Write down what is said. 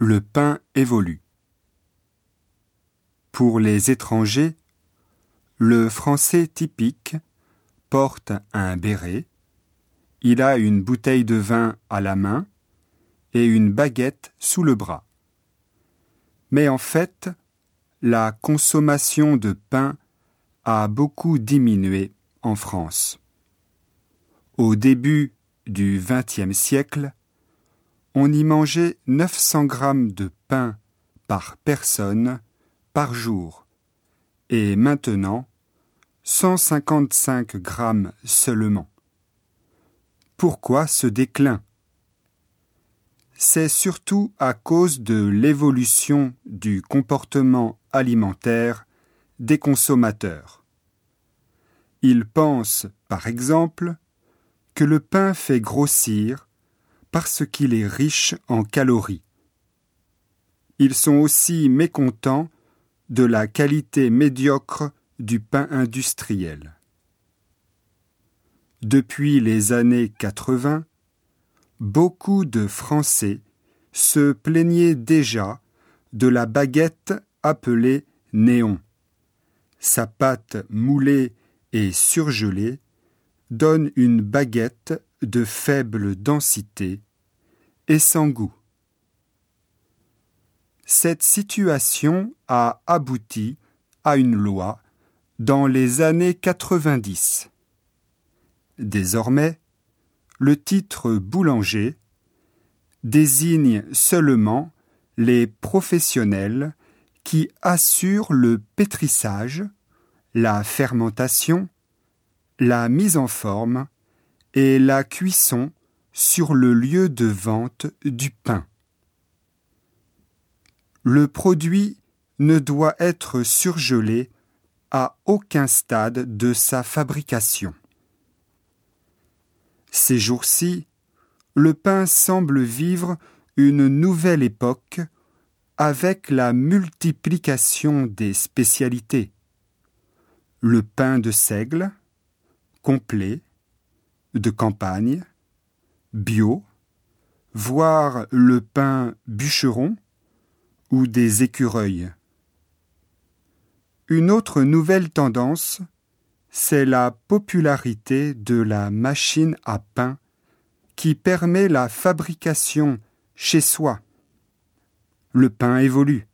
Le pain évolue. Pour les étrangers, le français typique porte un béret, il a une bouteille de vin à la main et une baguette sous le bras. Mais en fait, la consommation de pain a beaucoup diminué en France. Au début du XXe siècle, on y mangeait 900 grammes de pain par personne par jour et maintenant 155 grammes seulement. Pourquoi ce déclin? C'est surtout à cause de l'évolution du comportement alimentaire des consommateurs. Ils pensent, par exemple, que le pain fait grossir parce qu'il est riche en calories. Ils sont aussi mécontents de la qualité médiocre du pain industriel. Depuis les années 80, beaucoup de Français se plaignaient déjà de la baguette appelée néon. Sa pâte moulée et surgelée donne une baguette de faible densité et sans goût. Cette situation a abouti à une loi dans les années 90. Désormais, le titre boulanger désigne seulement les professionnels qui assurent le pétrissage, la fermentation, la mise en forme et la cuisson sur le lieu de vente du pain. Le produit ne doit être surgelé à aucun stade de sa fabrication. Ces jours-ci, le pain semble vivre une nouvelle époque avec la multiplication des spécialités. Le pain de seigle, complet, de campagne, bio, voire le pain bûcheron ou des écureuils. Une autre nouvelle tendance, c'est la popularité de la machine à pain qui permet la fabrication chez soi. Le pain évolue.